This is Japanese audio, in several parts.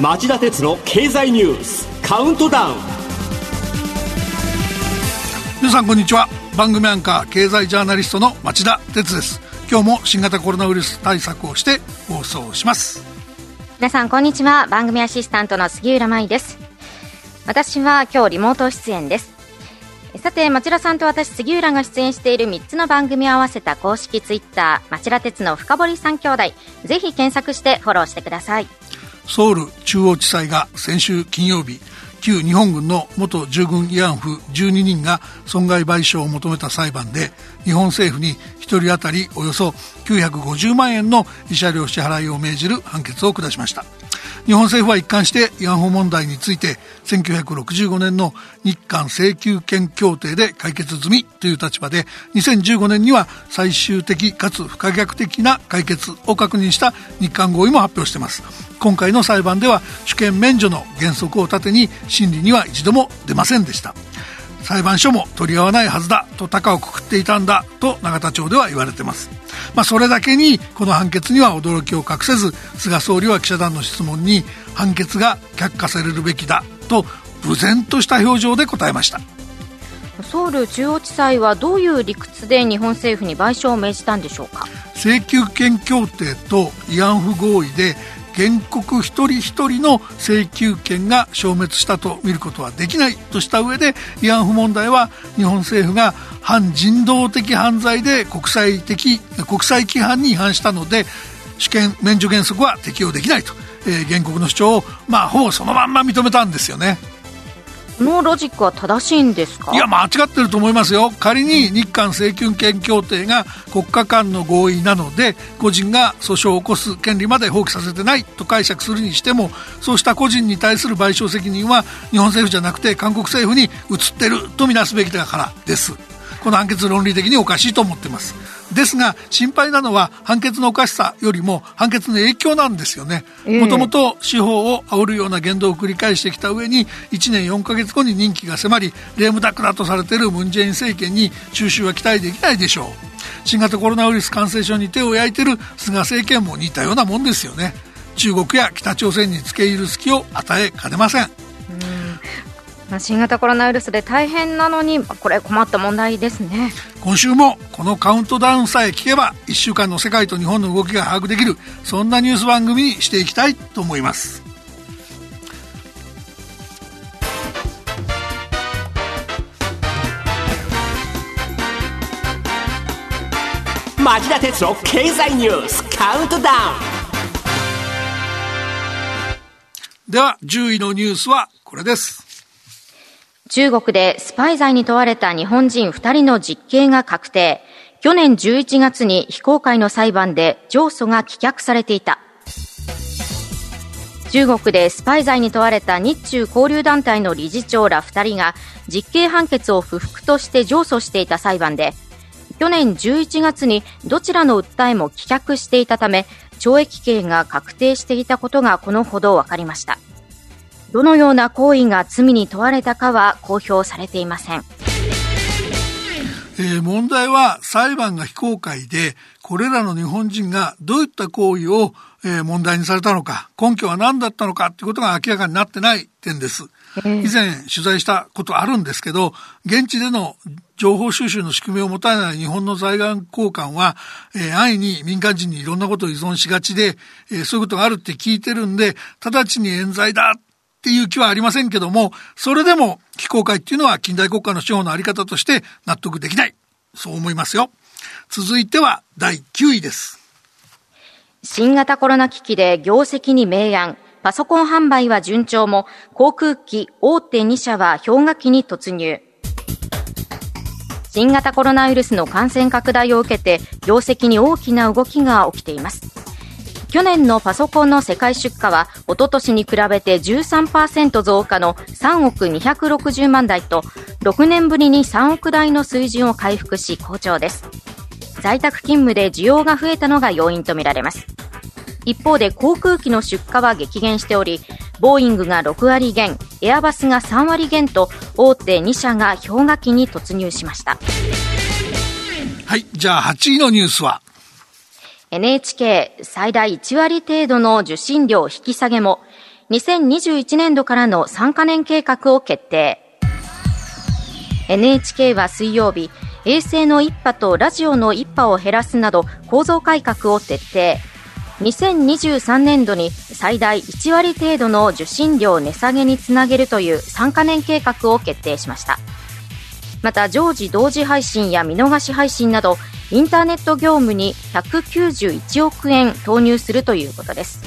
町田鉄の経済ニュースカウントダウン。皆さんこんにちは。番組アンカー経済ジャーナリストの町田鉄です。今日も新型コロナウイルス対策をして放送します。皆さんこんにちは。番組アシスタントの杉浦舞です。私は今日リモート出演ですさて町田さんと私杉浦が出演している3つの番組を合わせた公式ツイッター町田鉄の深堀三兄弟ぜひ検索してフォローしてください。ソウル中央地裁が先週金曜日旧日本軍の元従軍慰安婦12人が損害賠償を求めた裁判で日本政府に1人当たりおよそ950万円の慰謝料支払いを命じる判決を下しました。日本政府は一貫して慰安婦問題について1965年の日韓請求権協定で解決済みという立場で2015年には最終的かつ不可逆的な解決を確認した日韓合意も発表しています。今回の裁判では主権免除の原則を盾に審理には一度も出ませんでした。裁判所も取り合わないはずだと高をくくっていたんだと永田町では言われてます。まあそれだけにこの判決には驚きを隠せず菅総理は記者団の質問に判決が却下されるべきだと無然とした表情で答えました。ソウル中央地裁はどういう理屈で日本政府に賠償を命じたんでしょうか請求権協定と慰安婦合意で原告一人一人の請求権が消滅したと見ることはできないとした上で慰安婦問題は日本政府が反人道的犯罪で国際的国際規範に違反したので主権免除原則は適用できないと、えー、原告の主張をまあほぼそのまんま認めたんですよね。このロジックは正しいんですか？いや間違ってると思いますよ。仮に日韓請求権協定が国家間の合意なので個人が訴訟を起こす権利まで放棄させてないと解釈するにしてもそうした個人に対する賠償責任は日本政府じゃなくて韓国政府に移ってるとみなすべきだからです。この判決論理的におかしいと思っています。ですが心配なのは判決のおかしさよりも判決の影響なんですよね。もともと司法を煽るような言動を繰り返してきた上に1年4ヶ月後に任期が迫りレームダックだとされているムン・ジェイン政権に中止は期待できないでしょう。新型コロナウイルス感染症に手を焼いている菅政権も似たようなもんですよね。中国や北朝鮮に付け入る隙を与えかねませんまあ、新型コロナウイルスで大変なのにこれ困った問題ですね。今週もこのカウントダウンさえ聞けば1週間の世界と日本の動きが把握できるそんなニュース番組にしていきたいと思います。町田鉄の経済ニュースカウントダウン。では10位のニュースはこれです中国でスパイ罪に問われた日本人2人の実刑が確定。去年11月に非公開の裁判で上訴が棄却されていた。中国でスパイ罪に問われた日中交流団体の理事長ら2人が実刑判決を不服として上訴していた裁判で、去年11月にどちらの訴えも棄却していたため、懲役刑が確定していたことがこのほど分かりました。どのような行為が罪に問われたかは公表されていません。えー、問題は裁判が非公開で、これらの日本人がどういった行為を、えー、問題にされたのか、根拠は何だったのかっていうことが明らかになってない点です。以前取材したことあるんですけど、現地での情報収集の仕組みを持たない日本の在岸交換は、えー、安易に民間人にいろんなことを依存しがちで、えー、そういうことがあるって聞いてるんで、直ちに冤罪だっっていう気はありませんけども、それでも非公開っていうのは近代国家の司法のあり方として納得できない。そう思いますよ。続いては第9位です。新型コロナ危機で業績に明暗。パソコン販売は順調も、航空機大手2社は氷河期に突入。新型コロナウイルスの感染拡大を受けて、業績に大きな動きが起きています。去年のパソコンの世界出荷は、おととしに比べて13%増加の3億260万台と、6年ぶりに3億台の水準を回復し好調です。在宅勤務で需要が増えたのが要因とみられます。一方で航空機の出荷は激減しており、ボーイングが6割減、エアバスが3割減と大手2社が氷河期に突入しました。はい、じゃあ8位のニュースは？NHK 最大1割程度の受信料引き下げも2021年度からの3カ年計画を決定。NHK は水曜日、衛星の一波とラジオの一波を減らすなど構造改革を徹底。2023年度に最大1割程度の受信料値下げにつなげるという3カ年計画を決定しました。また常時同時配信や見逃し配信などインターネット業務に191億円投入するということです。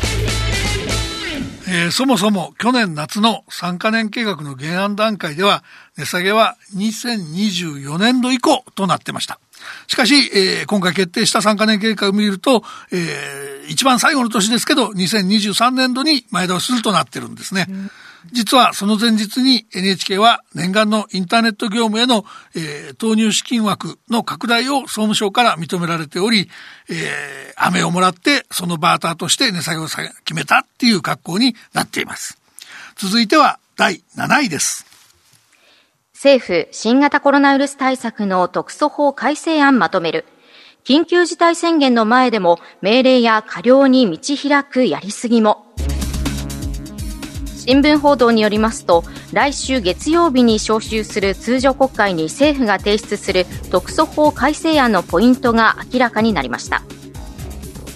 えー、そもそも去年夏の3カ年計画の原案段階では値下げは2024年度以降となってました。しかし、えー、今回決定した3カ年計画を見ると、えー、一番最後の年ですけど、2023年度に前倒しするとなってるんですね。うん実はその前日に NHK は念願のインターネット業務への、えー、投入資金枠の拡大を総務省から認められており、えー、飴をもらってそのバーターとして値下げを決めたっていう格好になっています。続いては第7位です。政府新型コロナウイルス対策の特措法改正案まとめる。緊急事態宣言の前でも命令や過料に道開くやりすぎも。新聞報道によりますと来週月曜日に召集する通常国会に政府が提出する特措法改正案のポイントが明らかになりました。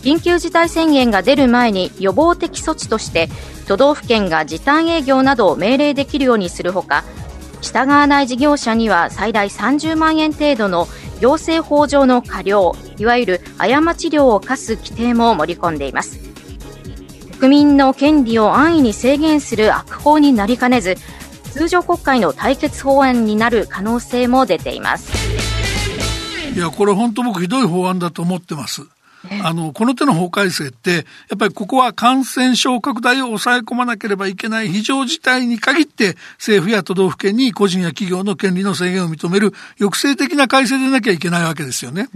緊急事態宣言が出る前に予防的措置として都道府県が時短営業などを命令できるようにするほか従わない事業者には最大30万円程度の行政法上の過料いわゆる過ち料を課す規定も盛り込んでいます。国民の権利を安易に制限する悪法になりかねず通常国会の対決法案になる可能性も出ています。いやこれ本当僕ひどい法案だと思ってます。あの、この手の法改正って、やっぱりここは感染症拡大を抑え込まなければいけない非常事態に限って、政府や都道府県に個人や企業の権利の制限を認める抑制的な改正でなきゃいけないわけですよね。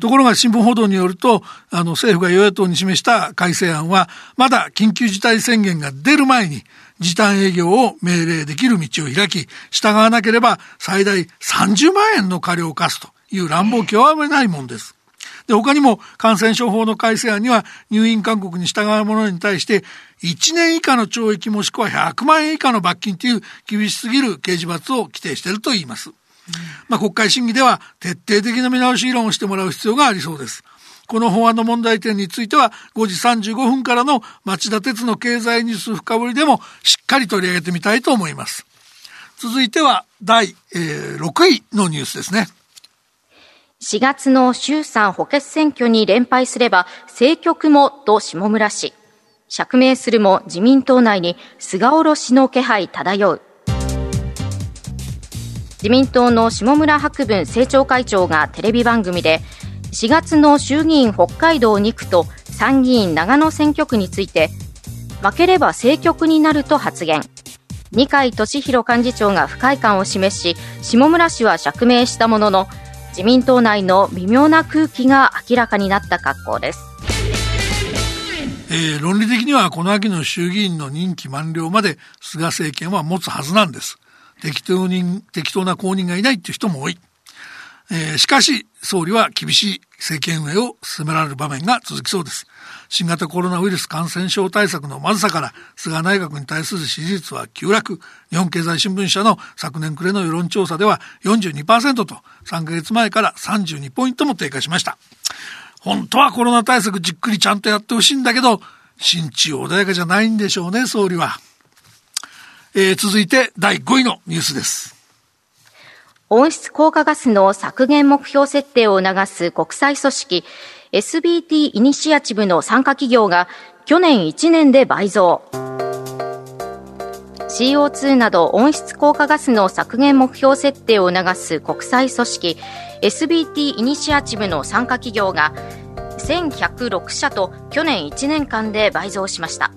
ところが新聞報道によると、あの、政府が与野党に示した改正案は、まだ緊急事態宣言が出る前に、時短営業を命令できる道を開き、従わなければ最大30万円の過料を課すという乱暴極めないもんです。で、他にも感染症法の改正案には入院勧告に従う者に対して1年以下の懲役もしくは100万円以下の罰金という厳しすぎる刑事罰を規定していると言います。まあ、国会審議では徹底的な見直し議論をしてもらう必要がありそうです。この法案の問題点については5時35分からの町田鉄の経済ニュース深掘りでもしっかり取り上げてみたいと思います。続いては第、えー、6位のニュースですね。4月の衆参補欠選挙に連敗すれば政局もと下村氏。釈明するも自民党内に菅下ろしの気配漂う。自民党の下村博文政調会長がテレビ番組で4月の衆議院北海道2区と参議院長野選挙区について負ければ政局になると発言二階俊博幹事長が不快感を示し下村氏は釈明したものの自民党内の微妙な空気が明らかになった格好です。えー、論理的にはこの秋の衆議院の任期満了まで菅政権は持つはずなんです。適当に、適当な公認がいないっていう人も多い。えー、しかし、総理は厳しい政権運営を進められる場面が続きそうです。新型コロナウイルス感染症対策のまずさから菅内閣に対する支持率は急落。日本経済新聞社の昨年暮れの世論調査では42%と3ヶ月前から32ポイントも低下しました。本当はコロナ対策じっくりちゃんとやってほしいんだけど、心中穏やかじゃないんでしょうね、総理は。えー、続いて第5位のニュースです。温室効果ガスの削減目標設定を促す国際組織 SBT イニシアチブの参加企業が去年1年で倍増。CO2 など温室効果ガスの削減目標設定を促す国際組織 SBT イニシアチブの参加企業が1106社と去年1年間で倍増しました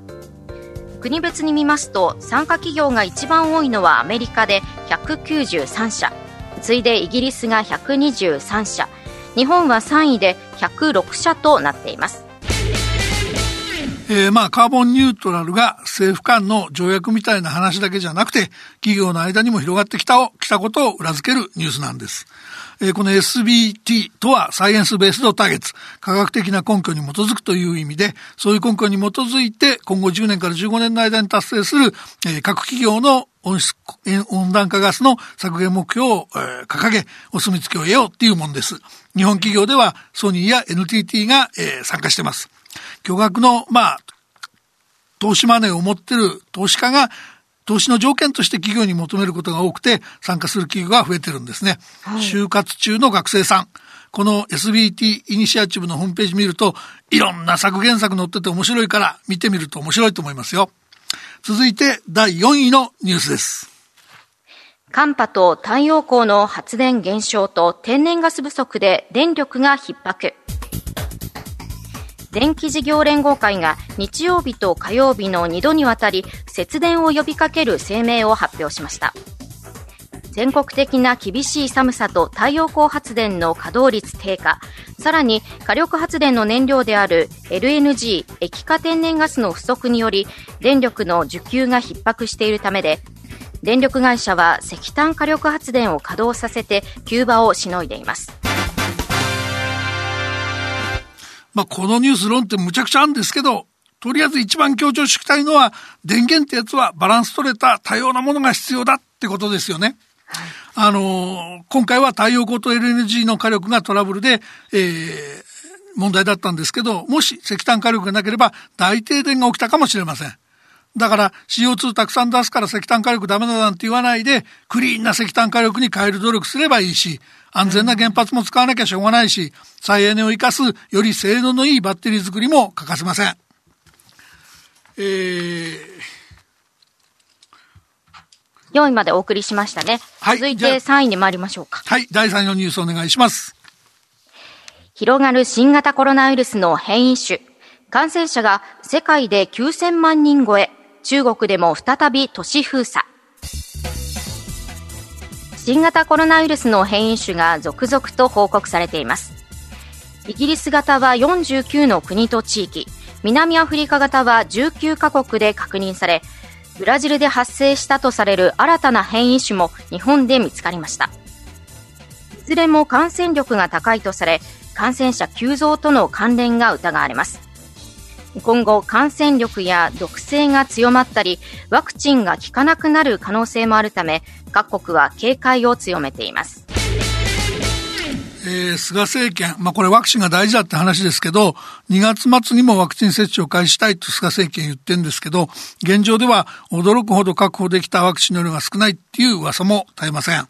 国別に見ますと参加企業が一番多いのはアメリカで193社次いでイギリスが123社。日本は3位で106社となっています。えー、まあ、カーボンニュートラルが政府間の条約みたいな話だけじゃなくて、企業の間にも広がってきたを、来たことを裏付けるニュースなんです。えー、この SBT とはサイエンスベースドターゲッツ、科学的な根拠に基づくという意味で、そういう根拠に基づいて今後10年から15年の間に達成する、えー、各企業の温室、温暖化ガスの削減目標を、えー、掲げ、お墨付きを得ようっていうもんです。日本企業ではソニーや NTT が、えー、参加してます。巨額の、まあ、投資マネーを持ってる投資家が投資の条件として企業に求めることが多くて参加する企業が増えてるんですね。はい、就活中の学生さん。この SBT イニシアチブのホームページ見るといろんな削減策載ってて面白いから見てみると面白いと思いますよ。続いて第4位のニュースです。寒波と太陽光の発電減少と天然ガス不足で電力が逼迫。電気事業連合会が日曜日と火曜日の2度にわたり節電を呼びかける声明を発表しました。全国的な厳しい寒さと太陽光発電の稼働率低下、さらに火力発電の燃料である LNG 液化天然ガスの不足により電力の需給が逼迫しているためで、電力会社は石炭火力発電を稼働させて急場をしのいでいます。まあ、このニュース論ってむちゃくちゃあるんですけど、とりあえず一番強調したいのは、電源ってやつはバランス取れた多様なものが必要だってことですよね。あの今回は太陽光と LNG の火力がトラブルで、えー、問題だったんですけど、もし石炭火力がなければ大停電が起きたかもしれません。だから CO2 たくさん出すから石炭火力ダメだなんて言わないで、クリーンな石炭火力に変える努力すればいいし、安全な原発も使わなきゃしょうがないし、再エネを生かすより性能のいいバッテリー作りも欠かせません。えー、4位までお送りしましたね。はい、続いて3位に参りましょうか。はい、第3位のニュースお願いします。広がる新型コロナウイルスの変異種。感染者が世界で9000万人超え。中国でも再び都市封鎖。新型コロナウイルスの変異種が続々と報告されています。イギリス型は49の国と地域、南アフリカ型は19カ国で確認され、ブラジルで発生したとされる新たな変異種も日本で見つかりました。いずれも感染力が高いとされ、感染者急増との関連が疑われます。今後、感染力や毒性が強まったり、ワクチンが効かなくなる可能性もあるため、各国は警戒を強めています。えー、菅政権、まあ、これワクチンが大事だって話ですけど、2月末にもワクチン接種を開始したいと菅政権言ってるんですけど、現状では驚くほど確保できたワクチンの量が少ないっていう噂も絶えません。はい、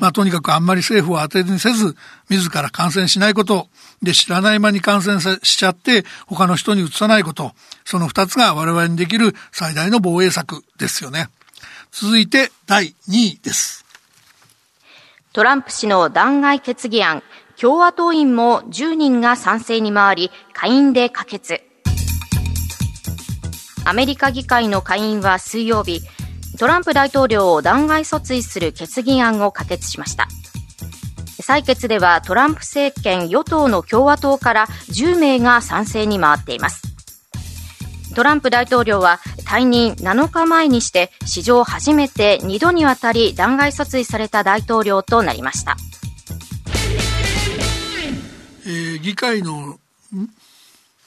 まあ、とにかくあんまり政府は当てにせず、自ら感染しないこと、で、知らない間に感染しちゃって、他の人にうつさないこと、その二つが我々にできる最大の防衛策ですよね。続いて、第2位です。トランプ氏の弾劾決議案、共和党員も10人が賛成に回り、下院で可決。アメリカ議会の下院は水曜日、トランプ大統領を弾劾訴追する決議案を可決しました。採決ではトランプ政権与党の共和党から10名が賛成に回っています。トランプ大統領は退任7日前にして史上初めて2度にわたり弾劾訴追された大統領となりました。えー、議会の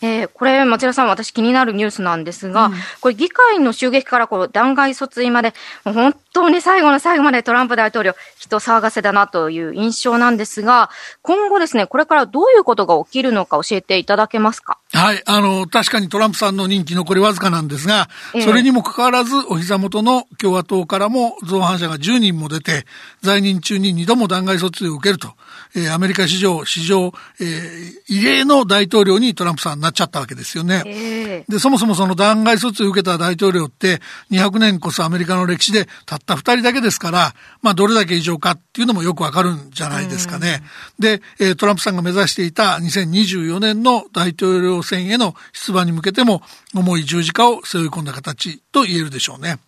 えー、これ、町田さん、私気になるニュースなんですが、うん、これ議会の襲撃からこう弾劾訴追まで、本当に最後の最後までトランプ大統領、人騒がせだなという印象なんですが、今後ですね、これからどういうことが起きるのか教えていただけますか？はい、あの、確かにトランプさんの任期残りわずかなんですが、それにもかかわらず、お膝元の共和党からも造反者が10人も出て、在任中に2度も弾劾訴追を受けると。えー、アメリカ史上、史上、えー、異例の大統領にトランプさんになっちゃったわけですよね。えー、で、そもそもその弾劾措置を受けた大統領って200年こそアメリカの歴史でたった2人だけですから、まあどれだけ異常かっていうのもよくわかるんじゃないですかね。で、えー、トランプさんが目指していた2024年の大統領選への出馬に向けても重い十字架を背負い込んだ形と言えるでしょうね。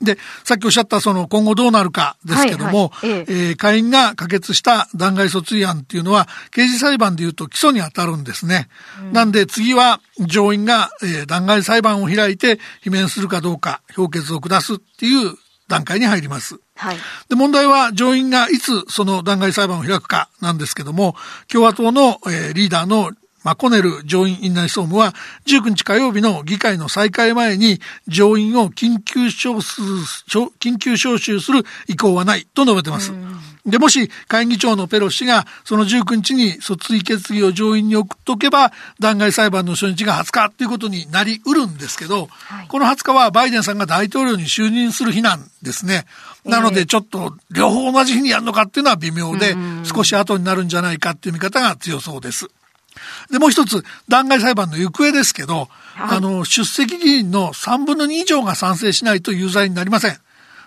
で、さっきおっしゃったその今後どうなるかですけども、はいはい、ええー、下院が可決した弾劾訴追案っていうのは、刑事裁判でいうと起訴に当たるんですね。うん、なんで次は上院が、えー、弾劾裁判を開いて罷免するかどうか、評決を下すっていう段階に入ります。はい。で、問題は上院がいつその弾劾裁判を開くかなんですけども、共和党の、えー、リーダーのマコネル上院院内総務は19日火曜日の議会の再開前に上院を緊急招集緊急招集する意向はないと述べてます。で、もし会議長のペロシがその19日に訴追決議を上院に送っとけば弾劾裁判の初日が20日ということになりうるんですけど、はい、この20日はバイデンさんが大統領に就任する日なんですね。なのでちょっと両方同じ日にやるのかっていうのは微妙で少し後になるんじゃないかっていう見方が強そうです。で、もう一つ、弾劾裁判の行方ですけど、はい、あの、出席議員の3分の2以上が賛成しないと有罪になりません。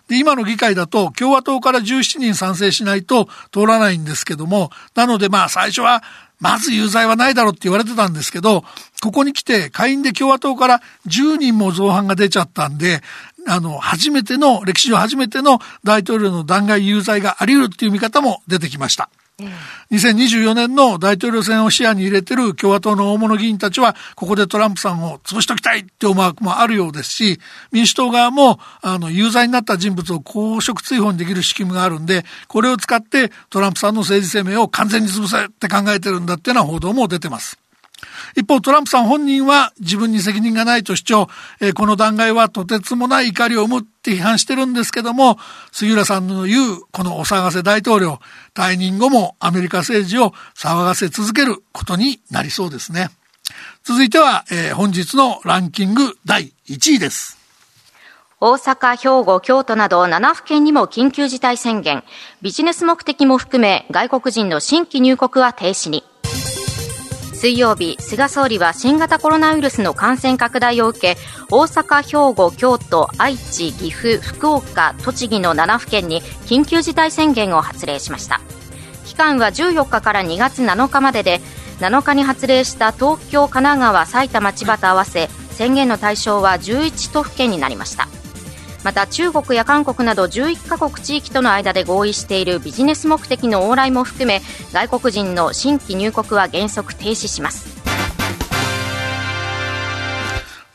で、今の議会だと共和党から17人賛成しないと通らないんですけども、なのでまあ最初はまず有罪はないだろうって言われてたんですけど、ここに来て下院で共和党から10人も造反が出ちゃったんで、あの、初めての、歴史上初めての大統領の弾劾有罪があり得るっていう見方も出てきました。2024年の大統領選を視野に入れてる共和党の大物議員たちは、ここでトランプさんを潰しときたいって思惑もあるようですし、民主党側も、あの、有罪になった人物を公職追放にできる仕組みがあるんで、これを使ってトランプさんの政治生命を完全に潰せって考えてるんだっていうような報道も出てます。一方、トランプさん本人は自分に責任がないと主張、えー、この弾劾はとてつもない怒りを生むって批判してるんですけども、杉浦さんの言うこのお騒がせ大統領、退任後もアメリカ政治を騒がせ続けることになりそうですね。続いては、えー、本日のランキング第1位です。大阪、兵庫、京都など7府県にも緊急事態宣言、ビジネス目的も含め外国人の新規入国は停止に。水曜日、菅総理は新型コロナウイルスの感染拡大を受け、大阪、兵庫、京都、愛知、岐阜、福岡、栃木の7府県に緊急事態宣言を発令しました。期間は14日から2月7日までで、7日に発令した東京、神奈川、埼玉、千葉と合わせ、宣言の対象は11都府県になりました。また中国や韓国など11カ国地域との間で合意しているビジネス目的の往来も含め外国人の新規入国は原則停止します。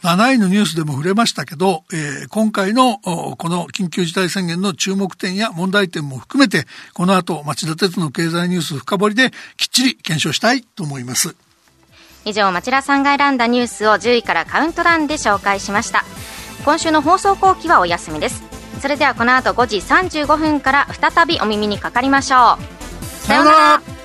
7位のニュースでも触れましたけど、えー、今回のこの緊急事態宣言の注目点や問題点も含めてこの後町田鉄の経済ニュース深掘りできっちり検証したいと思います。以上町田さんが選んだニュースを10位からカウントダウンで紹介しました今週の放送後期はお休みです。それではこの後5時35分から再びお耳にかかりましょう。さようなら。